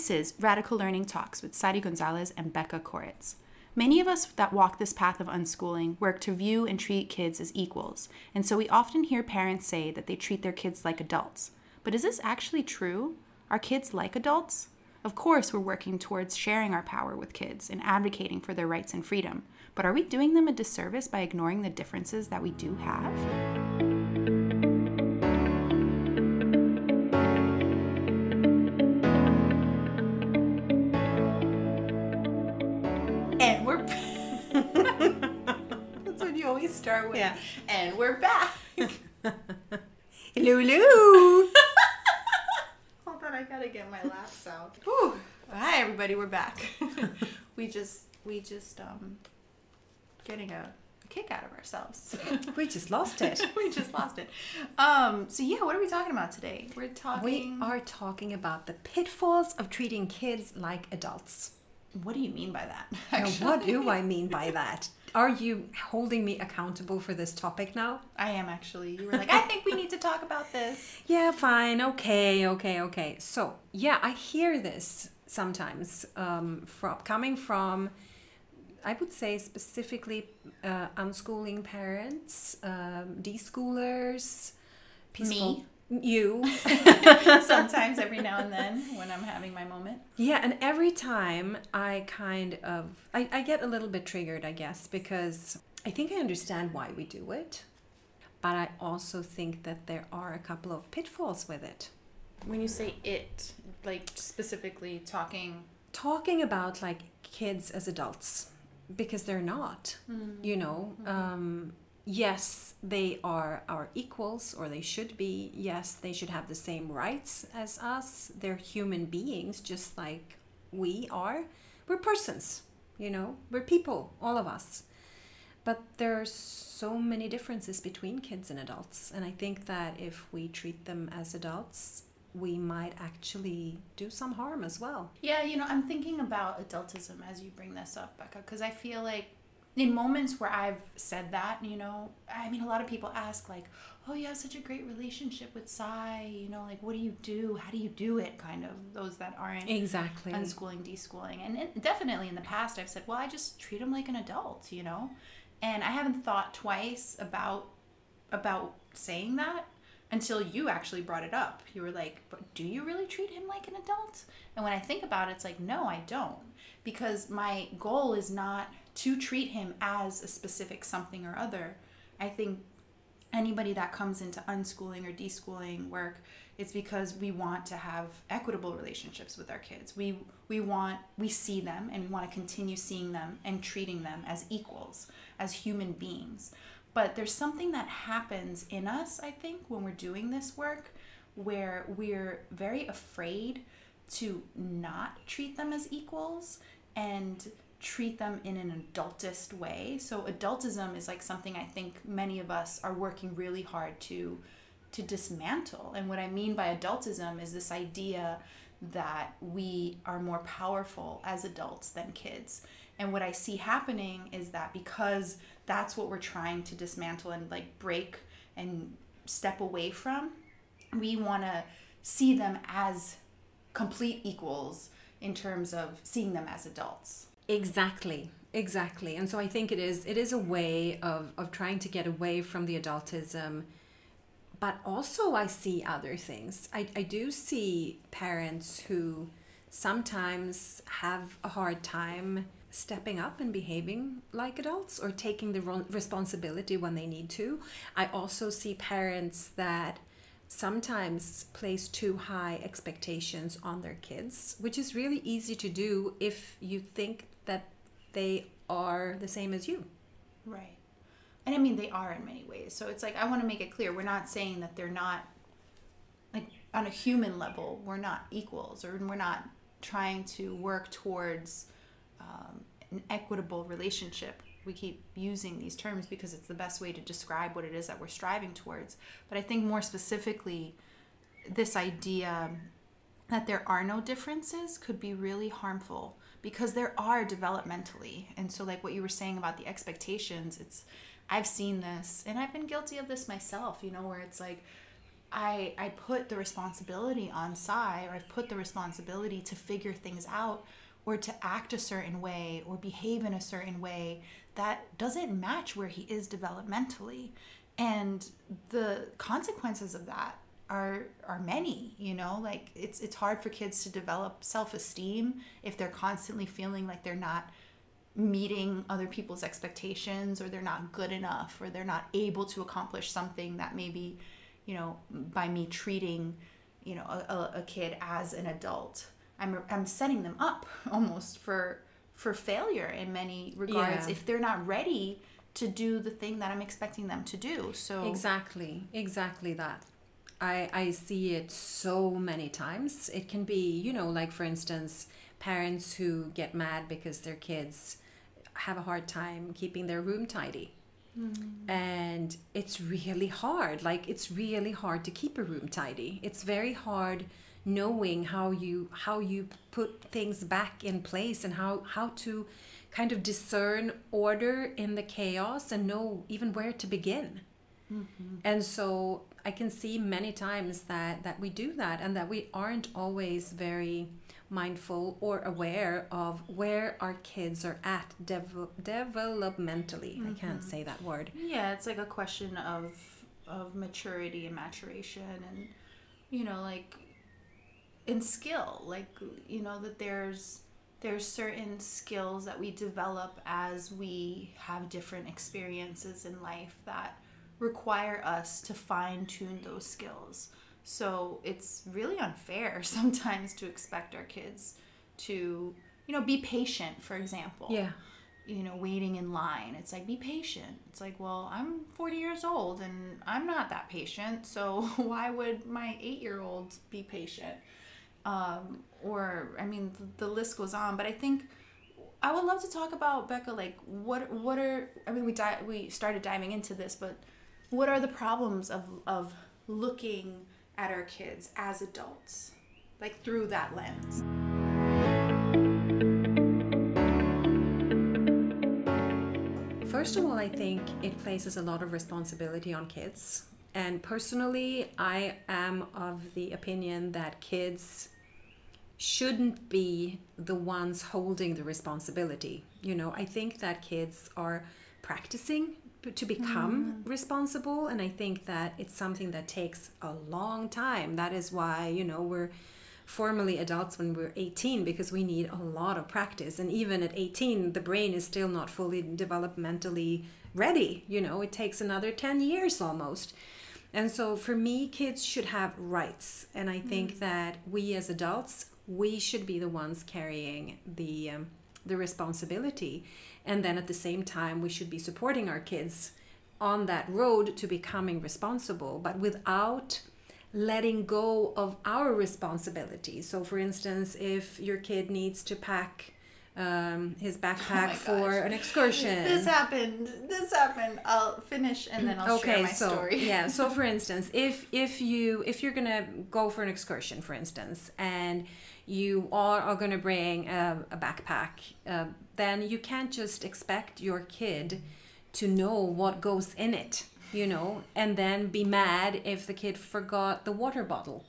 This is Radical Learning Talks with Sadi Gonzalez and Becca Koritz. Many of us that walk this path of unschooling work to view and treat kids as equals, and so we often hear parents say that they treat their kids like adults. But is this actually true? Are kids like adults? Of course, we're working towards sharing our power with kids and advocating for their rights and freedom, but are we doing them a disservice by ignoring the differences that we do have? Always. Yeah. And we're back. Lulu. Hold on, I gotta get my laughs out. Whew. Hi, everybody. We're back. we just, we just, um, getting a kick out of ourselves. we just lost it. we just lost it. Um. So yeah, what are we talking about today? We're talking. We are talking about the pitfalls of treating kids like adults. What do you mean by that? Now, what do I mean by that? Are you holding me accountable for this topic now? I am actually. You were like, I think we need to talk about this. Yeah, fine. Okay, okay, okay. So, yeah, I hear this sometimes um, from coming from, I would say specifically uh, unschooling parents, um, deschoolers, Me? You. Sometimes, every now and then, when I'm having my moment. Yeah, and every time I kind of I, I get a little bit triggered, I guess, because I think I understand why we do it, but I also think that there are a couple of pitfalls with it. When you say it, like specifically talking. Talking about like kids as adults, because they're not, you know. Um, yes, they are our equals, or they should be. Yes, they should have the same rights as us. They're human beings, just like we are. We're persons, you know. We're people, all of us. But there are so many differences between kids and adults, and I think that if we treat them as adults, we might actually do some harm as well. Yeah, you know, I'm thinking about adultism as you bring this up, Becca, because I feel like in moments where I've said that, you know, I mean, a lot of people ask, like, oh, you have such a great relationship with Sai, you know, like, what do you do? How do you do it? Kind of those that aren't Exactly. unschooling, deschooling. And it, definitely in the past, I've said, well, I just treat him like an adult, you know? And I haven't thought twice about about saying that until you actually brought it up. You were like, but do you really treat him like an adult? And when I think about it, it's like, no, I don't. Because my goal is not to treat him as a specific something or other. I think anybody that comes into unschooling or deschooling work it's because we want to have equitable relationships with our kids we we want we see them and we want to continue seeing them and treating them as equals as human beings but there's something that happens in us i think when we're doing this work where we're very afraid to not treat them as equals and treat them in an adultist way. So adultism is like something I think many of us are working really hard to to dismantle. And what I mean by adultism is this idea that we are more powerful as adults than kids. And what I see happening is that because that's what we're trying to dismantle and like break and step away from, we want to see them as complete equals in terms of seeing them as adults. Exactly. Exactly. And so I think it is it is a way of, of trying to get away from the adultism. But also I see other things. I, I do see parents who sometimes have a hard time stepping up and behaving like adults or taking the responsibility when they need to. I also see parents that sometimes place too high expectations on their kids, which is really easy to do if you think that they are the same as you. Right. And I mean, they are in many ways. So it's like, I want to make it clear we're not saying that they're not, like, on a human level, we're not equals or we're not trying to work towards um, an equitable relationship. We keep using these terms because it's the best way to describe what it is that we're striving towards. But I think more specifically, this idea that there are no differences could be really harmful because there are developmentally. And so, like what you were saying about the expectations, it's I've seen this and I've been guilty of this myself, you know, where it's like I I put the responsibility on Sai or I've put the responsibility to figure things out or to act a certain way or behave in a certain way that doesn't match where he is developmentally. And the consequences of that are are many, you know, like it's it's hard for kids to develop self-esteem if they're constantly feeling like they're not meeting other people's expectations or they're not good enough or they're not able to accomplish something that maybe you know by me treating you know a, a kid as an adult i'm i'm setting them up almost for for failure in many regards Yeah. if they're not ready to do the thing that i'm expecting them to do so Exactly, exactly that. I, I see it so many times. It can be, you know, like for instance, parents who get mad because their kids have a hard time keeping their room tidy. Hmm. And it's really hard. Like it's really hard to keep a room tidy. It's very hard knowing how you how you put things back in place and how how to kind of discern order in the chaos and know even where to begin. Mm-hmm. And so I can see many times that that we do that and that we aren't always very mindful or aware of where our kids are at dev- developmentally. I can't mm-hmm. say that word. yeah it's like a question of of maturity and maturation and you know like in skill like you know that there's there's certain skills that we develop as we have different experiences in life that require us to fine tune those skills so it's really unfair sometimes to expect our kids to you know be patient for example Yeah. you know, waiting in line. It's like, be patient. It's like, well, I'm 40 years old and I'm not that patient. So why would my eight year old be patient? Um, or, I mean, th- the list goes on. But I think I would love to talk about, Becca, like, what, what are, I mean, we, di- we started diving into this, but what are the problems of, of looking at our kids as adults, like through that lens? First of all, I think it places a lot of responsibility on kids. And personally, I am of the opinion that kids shouldn't be the ones holding the responsibility. You know, I think that kids are practicing to become mm-hmm. responsible, and I think that it's something that takes a long time. That is why, you know, we're formally adults when we're 18 because we need a lot of practice and even at 18 the brain is still not fully developmentally ready you know it takes another 10 years almost and so for me kids should have rights. And i think that we as adults we should be the ones carrying the um, the responsibility. And then at the same time we should be supporting our kids on that road to becoming responsible but without letting go of our responsibility. So, for instance, if your kid needs to pack um, his backpack my for an excursion. This happened. This happened. I'll finish and then I'll share my so story. yeah so for instance if if you if you're gonna go for an excursion for instance and you are, are gonna bring a, a backpack uh, then you can't just expect your kid to know what goes in it you know and then be mad if the kid forgot the water bottle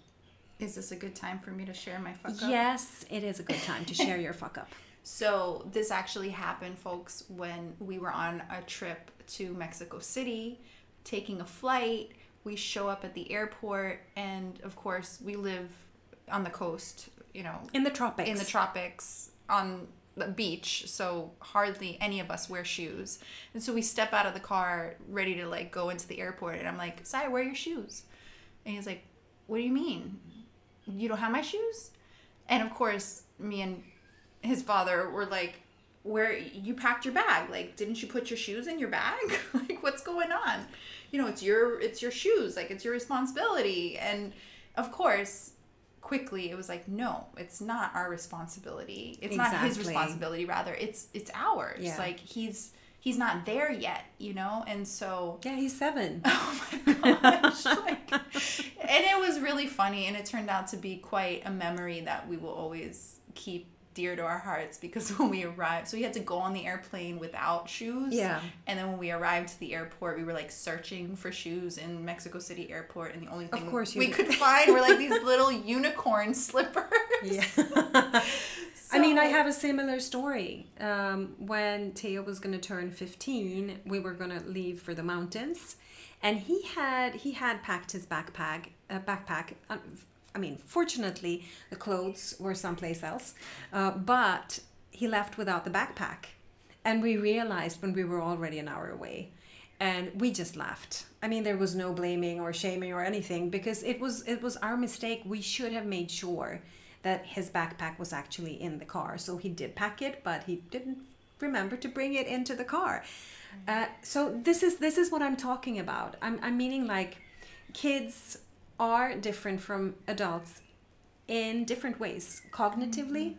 Is this a good time for me to share my fuck up? yes it is a good time to share your fuck up So this actually happened, folks, when we were on a trip to Mexico City, taking a flight. We show up at the airport, and of course, we live on the coast. You know, in the tropics in the tropics on the beach so hardly any of us wear shoes and so we step out of the car ready to like go into the airport and i'm like Sai, where are your shoes and he's like what do you mean you don't have my shoes and of course me and his father were like where you packed your bag like didn't you put your shoes in your bag? Like what's going on? You know it's your it's your shoes like it's your responsibility. And of course quickly it was like no it's not our responsibility. It's not his responsibility rather it's it's ours. Yeah. like he's he's not there yet you know? And so yeah he's seven. Oh my gosh like, and it was really funny and it turned out to be quite a memory that we will always keep dear to our hearts because when we arrived, so we had to go on the airplane without shoes. Yeah. And then when we arrived to the airport, we were like searching for shoes in Mexico City airport, and the only thing course we did. could find were like these little unicorn slippers. Yeah. I mean, I have a similar story. Um, when Theo was going to turn 15, we were going to leave for the mountains. And he had he had packed his backpack, uh, backpack. I mean, fortunately, the clothes were someplace else, uh, but he left without the backpack. And we realized when we were already an hour away, and we just laughed. I mean, there was no blaming or shaming or anything because it was it was our mistake. We should have made sure that his backpack was actually in the car. So he did pack it, but he didn't remember to bring it into the car. Uh, so this is this is what I'm talking about. I'm I'm meaning like kids are different from adults in different ways, cognitively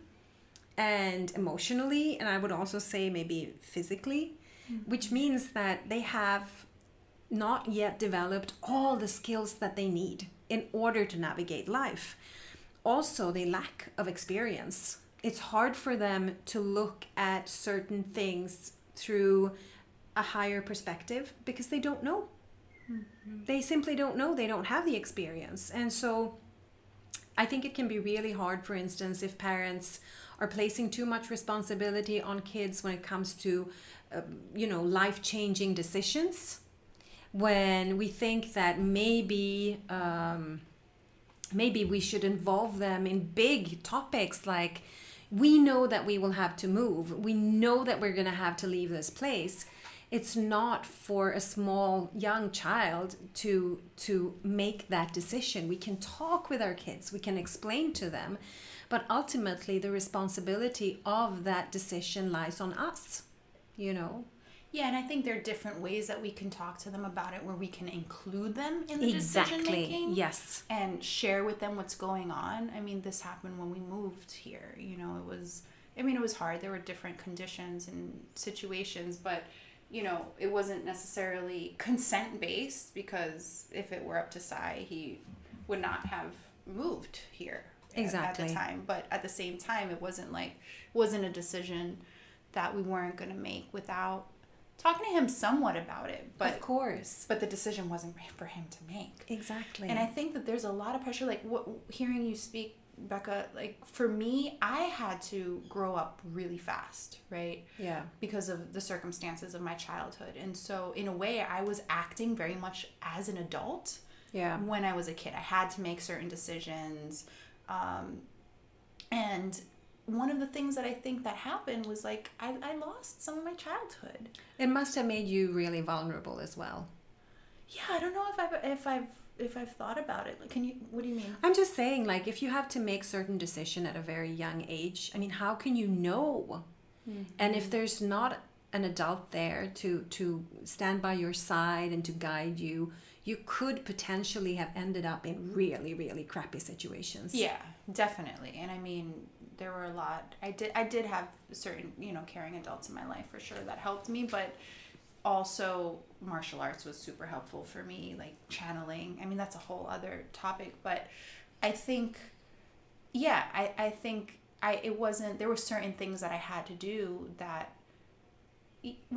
and emotionally, and I would also say maybe physically, mm-hmm. which means that they have not yet developed all the skills that they need in order to navigate life. Also, they lack of experience. It's hard for them to look at certain things through a higher perspective because they don't know. They simply don't know. They don't have the experience. And so I think it can be really hard, for instance, if parents are placing too much responsibility on kids when it comes to, uh, you know, life changing decisions. When we think that maybe, um, maybe we should involve them in big topics like we know that we will have to move, we know that we're going to have to leave this place it's not for a small young child to to make that decision we can talk with our kids we can explain to them but ultimately the responsibility of that decision lies on us you know Yeah, and I think there are different ways that we can talk to them about it where we can include them in the decision exactly making. yes and share with them what's going on. I mean, this happened when we moved here. You know, it was, I mean, it was hard. There were different conditions and situations, but, you know, it wasn't necessarily consent based because if it were up to Sai, he would not have moved here at- at the time. But at the same time, it wasn't like, wasn't a decision that we weren't going to make without talking to him somewhat about it. But of course but the decision wasn't for him to make. exactly And I think that there's a lot of pressure. Like what hearing you speak, Becca. Like for me, I had to grow up really fast, right? yeah Because of the circumstances of my childhood, and so in a way, I was acting very much as an adult yeah when I was a kid. I had to make certain decisions, um, and one of the things that I think that happened was like I, I lost some of my childhood. it must have made you really vulnerable as well Yeah, I don't know if I've if I've if I've thought about it. Like, can you? What do you mean? I'm just saying, like, if you have to make certain decision at a very young age, I mean, how can you know? Hmm. And if there's not an adult there to to stand by your side and to guide you, you could potentially have ended up in really, really crappy situations. Yeah, definitely. And I mean, there were a lot. I did I did have certain you know caring adults in my life for sure that helped me, but also martial arts was super helpful for me like channeling. I mean that's a whole other topic but i think yeah i i think i it wasn't there were certain things that i had to do that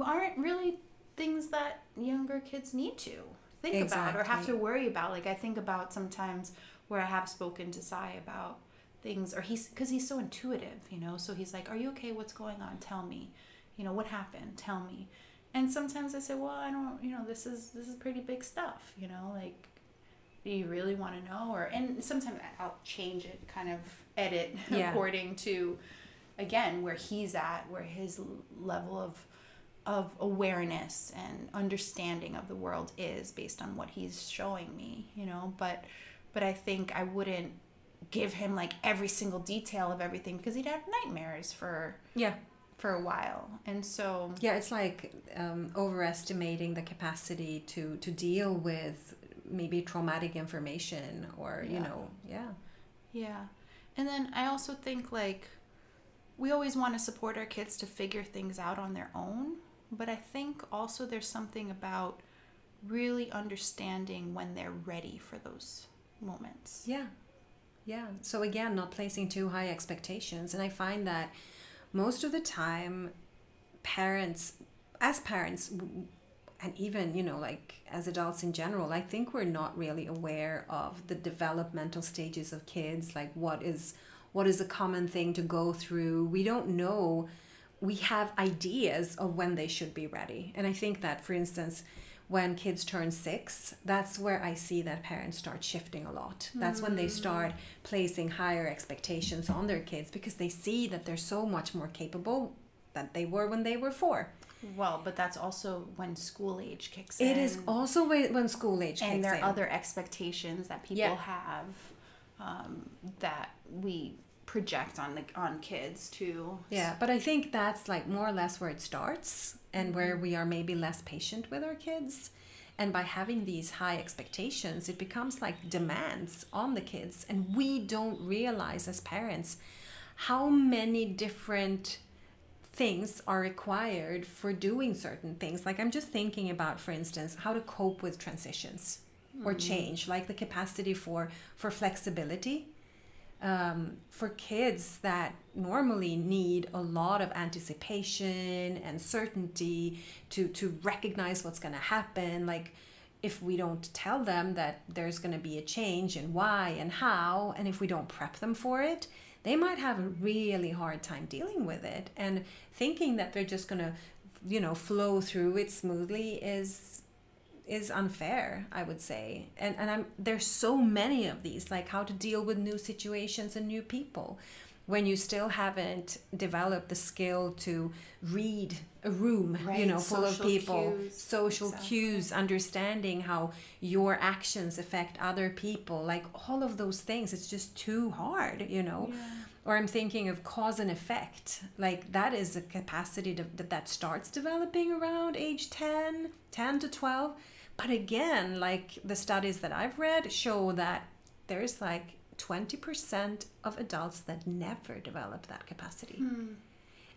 aren't really things that younger kids need to think about or have to worry about. Like i think about sometimes where i have spoken to sai about things or he's because he's so intuitive you know? So he's like are you okay? What's going on? Tell me. You know what happened? Tell me and sometimes i say well i don't you know this is this is pretty big stuff you know like do you really want to know or and sometimes i'll change it kind of edit Yeah. according to again where he's at where his level of of awareness and understanding of the world is based on what he's showing me you know but but i think i wouldn't give him like every single detail of everything because he'd have nightmares for Yeah. For a while and so Yeah, it's like um, overestimating the capacity to to deal with maybe traumatic information or you know, yeah. Yeah. And then I also think like we always want to support our kids to figure things out on their own, but I think also there's something about really understanding when they're ready for those moments. Yeah. Yeah. So again, not placing too high expectations. And I find that most of the time, parents, as parents, and even, you know, like as adults in general, I think we're not really aware of the developmental stages of kids, like what is what is a common thing to go through. We don't know. We have ideas of when they should be ready. And I think that, for instance, when kids turn six, that's where I see that parents start shifting a lot. That's when they start placing higher expectations on their kids because they see that they're so much more capable than they were when they were four. Well, but that's also when school age kicks in. It is also when school age and kicks there are in. other expectations that people Yeah. have um, that we project on the on kids too. Yeah, but I think that's like more or less where it starts and where mm-hmm. we are maybe less patient with our kids. And by having these high expectations, it becomes like demands on the kids. And we don't realize as parents how many different things are required for doing certain things. Like I'm just thinking about, for instance, how to cope with transitions or mm-hmm. change, like the capacity for for flexibility um, for kids that normally need a lot of anticipation and certainty to to recognize what's going to happen like if we don't tell them that there's going to be a change and why and how and if we don't prep them for it they might have a really hard time dealing with it. And thinking that they're just going to you know flow through it smoothly is is unfair i would say. And and i'm there's so many of these like how to deal with new situations and new people when you still haven't developed the skill to read a room you know full of people. cues, social exactly. cues understanding how your actions affect other people like all of those things. It's just too hard you know? Or i'm thinking of cause and effect. Like that is a capacity to, that that starts developing around age 10 10 to 12 but again like the studies that i've read show that there's like 20% of adults that never develop that capacity hmm.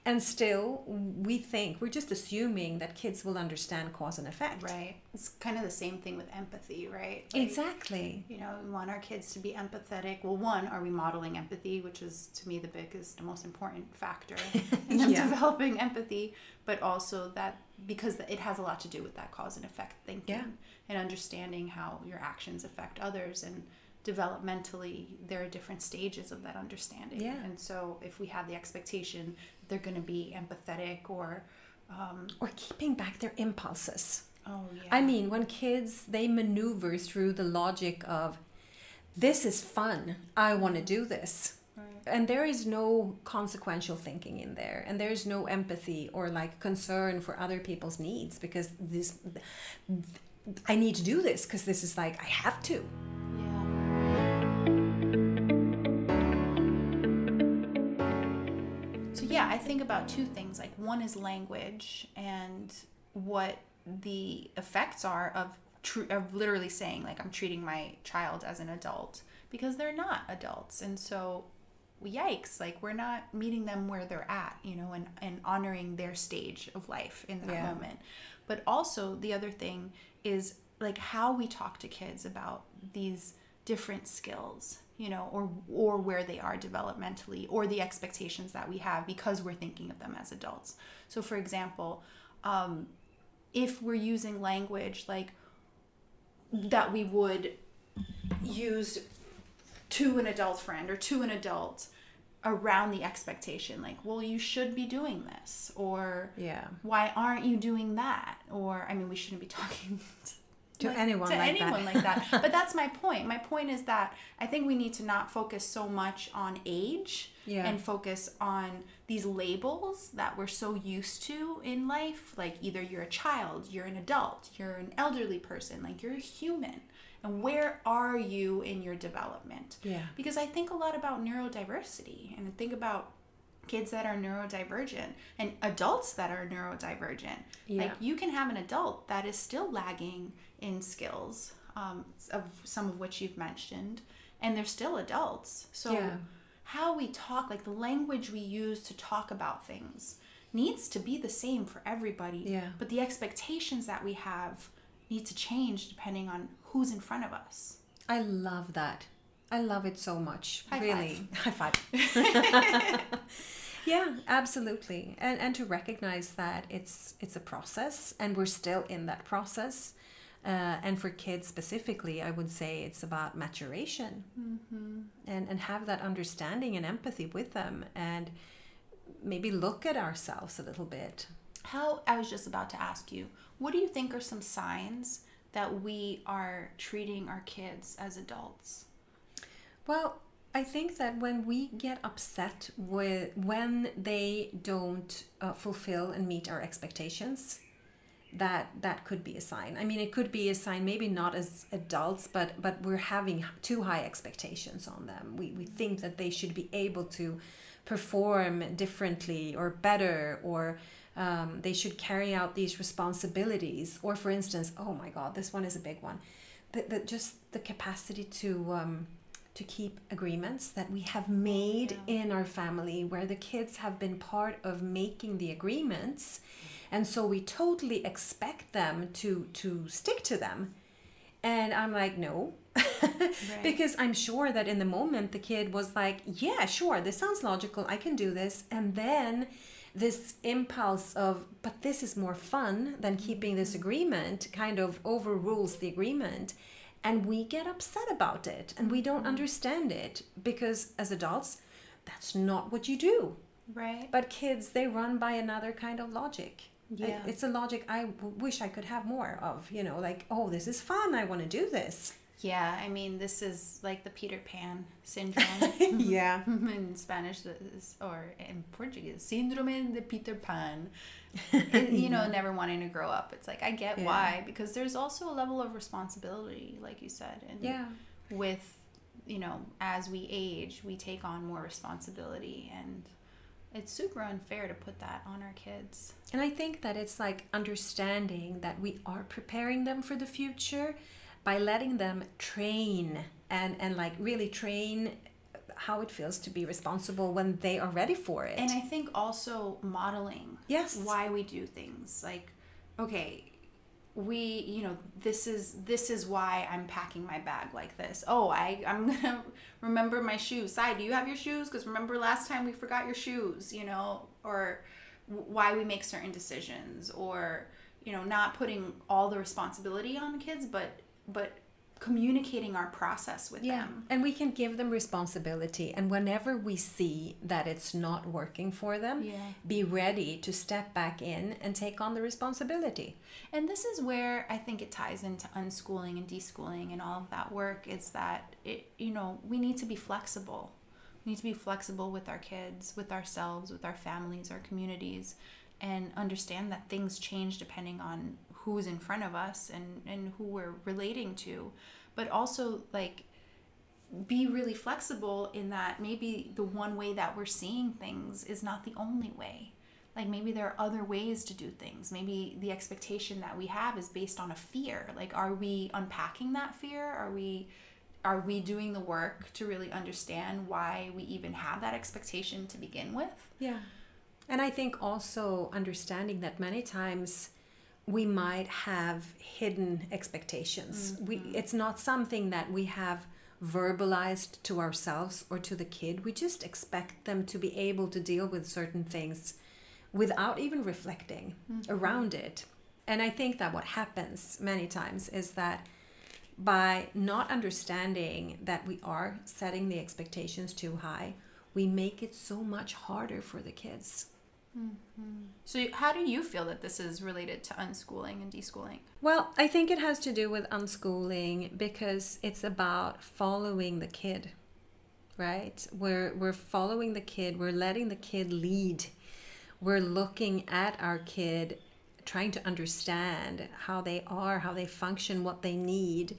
And still we think we're just assuming that kids will understand cause and effect Right. It's kind of the same thing with empathy, right? Like, exactly You know, we want our kids to be empathetic. Well, one, are we modeling empathy, which is to me the biggest, the most important factor in them Yeah. developing empathy, but also that because it has a lot to do with that cause and effect thinking Yeah. and understanding how your actions affect others and developmentally there are different stages of that understanding. Yeah. And so if we have the expectation they're going to be empathetic or um, or keeping back their impulses oh yeah. I mean, when kids they maneuver through the logic of this is fun, I want to do this. And there is no consequential thinking in there, and there is no empathy or like concern for other people's needs because this I need to do this because this is like I have to. I think about two things. Like one is language and what the effects are of tr- of literally saying like I'm treating my child as an adult because they're not adults. And so yikes, like we're not meeting them where they're at, you know, and and honoring their stage of life in that Yeah. moment. But also the other thing is like how we talk to kids about these different skills you know or or where they are developmentally or the expectations that we have because we're thinking of them as adults so for example um, if we're using language like that we would use to an adult friend or to an adult around the expectation like well you should be doing this or Yeah. why aren't you doing that or i mean we shouldn't be talking To anyone to like anyone that. like that but that's my point my point is that i think we need to not focus so much on age Yeah. and focus on these labels that we're so used to in life like either you're a child you're an adult you're an elderly person like you're a human and where are you in your development Yeah. because i think a lot about neurodiversity and I think about kids that are neurodivergent and adults that are neurodivergent Yeah. like you can have an adult that is still lagging in skills um, of some of which you've mentioned and they're still adults so Yeah. how we talk like the language we use to talk about things needs to be the same for everybody Yeah. but the expectations that we have need to change depending on who's in front of us I love that. I love it so much. High really. High five. yeah, absolutely. And and to recognize that it's it's a process and we're still in that process. Uh, and for kids specifically, I would say it's about maturation and, and have that understanding and empathy with them and maybe look at ourselves a little bit. How I was just about to ask you, what do you think are some signs that we are treating our kids as adults? Well, I think that when we get upset with when they don't uh, fulfill and meet our expectations, that that could be a sign. I mean, it could be a sign, maybe not as adults, but but we're having too high expectations on them. We we think that they should be able to perform differently or better or um, they should carry out these responsibilities or for instance oh my god this one is a big one the, the, just the capacity to um, to keep agreements that we have made in our family where the kids have been part of making the agreements. Mm-hmm. And so we totally expect them to to stick to them. And i'm like no. Because i'm sure that in the moment the kid was like yeah sure this sounds logical i can do this. And then this impulse of but this is more fun than keeping this mm-hmm. agreement kind of overrules the agreement and we get upset about it and we don't mm-hmm. understand it because as adults that's not what you do Right. but kids they run by another kind of logic I- Yeah. it's a logic i w- wish i could have more of you know like oh this is fun i want to do this Yeah, I mean, this is like the Peter Pan syndrome. yeah in Spanish, is- or in Portuguese, Síndrome de Peter Pan. It- you know, never wanting to grow up. It's like, I get Yeah. why, because there's also a level of responsibility, like you said. And yeah with, you know, as we age, we take on more responsibility. And it's super unfair to put that on our kids. And I think that it's like understanding that we are preparing them for the future by letting them train and, and like really train how it feels to be responsible when they are ready for it. And I think also modeling Yes. why we do things. Like, okay, we, you know, this is this is why I'm packing my bag like this. Oh, I I'm gonna remember my shoes. Sai, do you have your shoes? Because remember last time we forgot your shoes. You know, or why we make certain decisions, or you know, not putting all the responsibility on the kids, but but communicating our process with yeah. them. And we can give them responsibility. And whenever we see that it's not working for them, Yeah. be ready to step back in and take on the responsibility. And this is where I think it ties into unschooling and deschooling and all of that work is that it you know, we need to be flexible. We need to be flexible with our kids, with ourselves, with our families, our communities and understand that things change depending on who's in front of us and and who we're relating to. But also like be really flexible in that maybe the one way that we're seeing things is not the only way. Like maybe there are other ways to do things. Maybe the expectation that we have is based on a fear. Like are we unpacking that fear? Are we are we doing the work to really understand why we even have that expectation to begin with? Yeah. And I think also understanding that many times we might have hidden expectations. Mm-hmm. We it's not something that we have verbalized to ourselves or to the kid. We just expect them to be able to deal with certain things without even reflecting mm-hmm. around it. And I think that what happens many times is that by not understanding that we are setting the expectations too high, we make it so much harder for the kids. So how do you feel that this is related to unschooling and deschooling? Well, I think it has to do with unschooling because it's about following the kid, right? We're we're following the kid, we're letting the kid lead. We're looking at our kid, trying to understand how they are, how they function, what they need,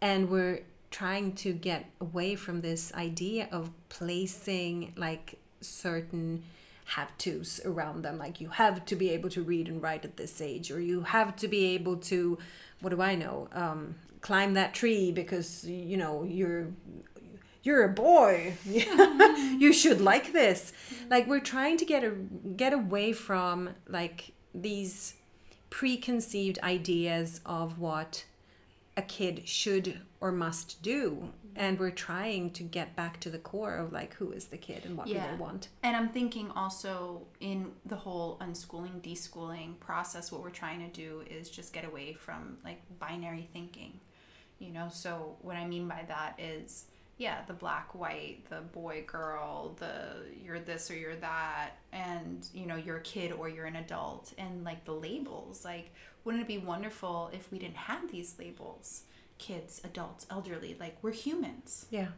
and we're trying to get away from this idea of placing like certain have tos around them. Like you have to be able to read and write at this age or you have to be able to what do i know um, climb that tree because you know you're you're a boy. You should like this. Like we're trying to get a get away from like these preconceived ideas of what a kid should or must do and we're trying to get back to the core of like who is the kid and what do they want And I'm thinking also in the whole unschooling, deschooling process, what we're trying to do is just get away from like binary thinking. You know, so what I mean by that is, yeah, the black, white, the boy, girl, the you're this or you're that, and you know, you're a kid or you're an adult, and like the labels. Like, wouldn't it be wonderful if we didn't have these labels? Kids, adults, elderly, like we're humans. yeah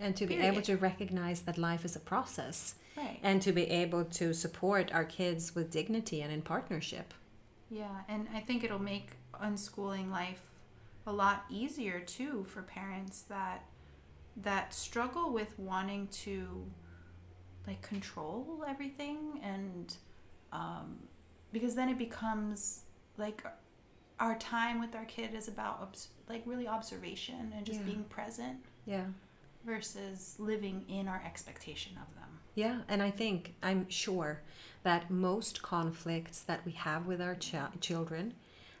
and to be Period. able to recognize that life is a process Right. and to be able to support our kids with dignity and in partnership Yeah, and I think it'll make unschooling life a lot easier too for parents that that struggle with wanting to like control everything and um, because then it becomes like our time with our kid is about obs- like really observation and just Yeah. being present yeah versus living in our expectation of them. Yeah, and I think I'm sure that most conflicts that we have with our ch- children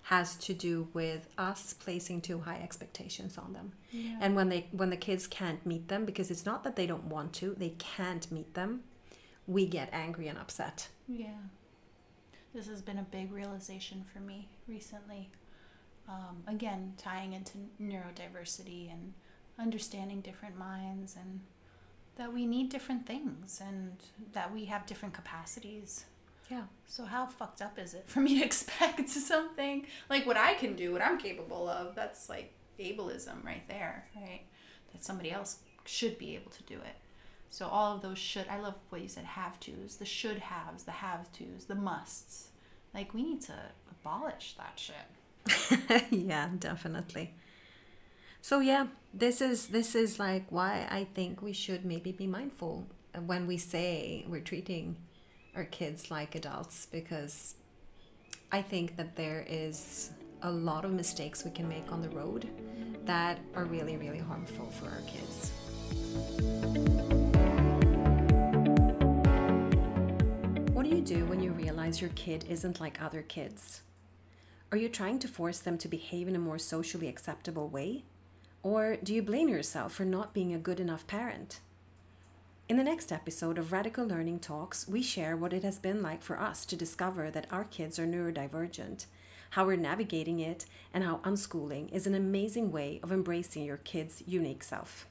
has to do with us placing too high expectations on them. And when they when the kids can't meet them because it's not that they don't want to, they can't meet them, we get angry and upset. Yeah. This has been a big realization for me recently. Um, again, tying into neurodiversity and understanding different minds and that we need different things and that we have different capacities. Yeah. So, how fucked up is it for me to expect something like what I can do, what I'm capable of? That's like ableism right there, right? That somebody else should be able to do it. So all of those should I love what you said have tos, the should haves, the have tos, the musts. Like we need to abolish that shit. yeah, definitely. So yeah, this is this is like why I think we should maybe be mindful when we say we're treating our kids like adults because I think that there is a lot of mistakes we can make on the road that are really really harmful for our kids. Do you do when you realize your kid isn't like other kids? Are you trying to force them to behave in a more socially acceptable way? Or do you blame yourself for not being a good enough parent? In the next episode of Radical Learning Talks, we share what it has been like for us to discover that our kids are neurodivergent, how we're navigating it, and how unschooling is an amazing way of embracing your kid's unique self.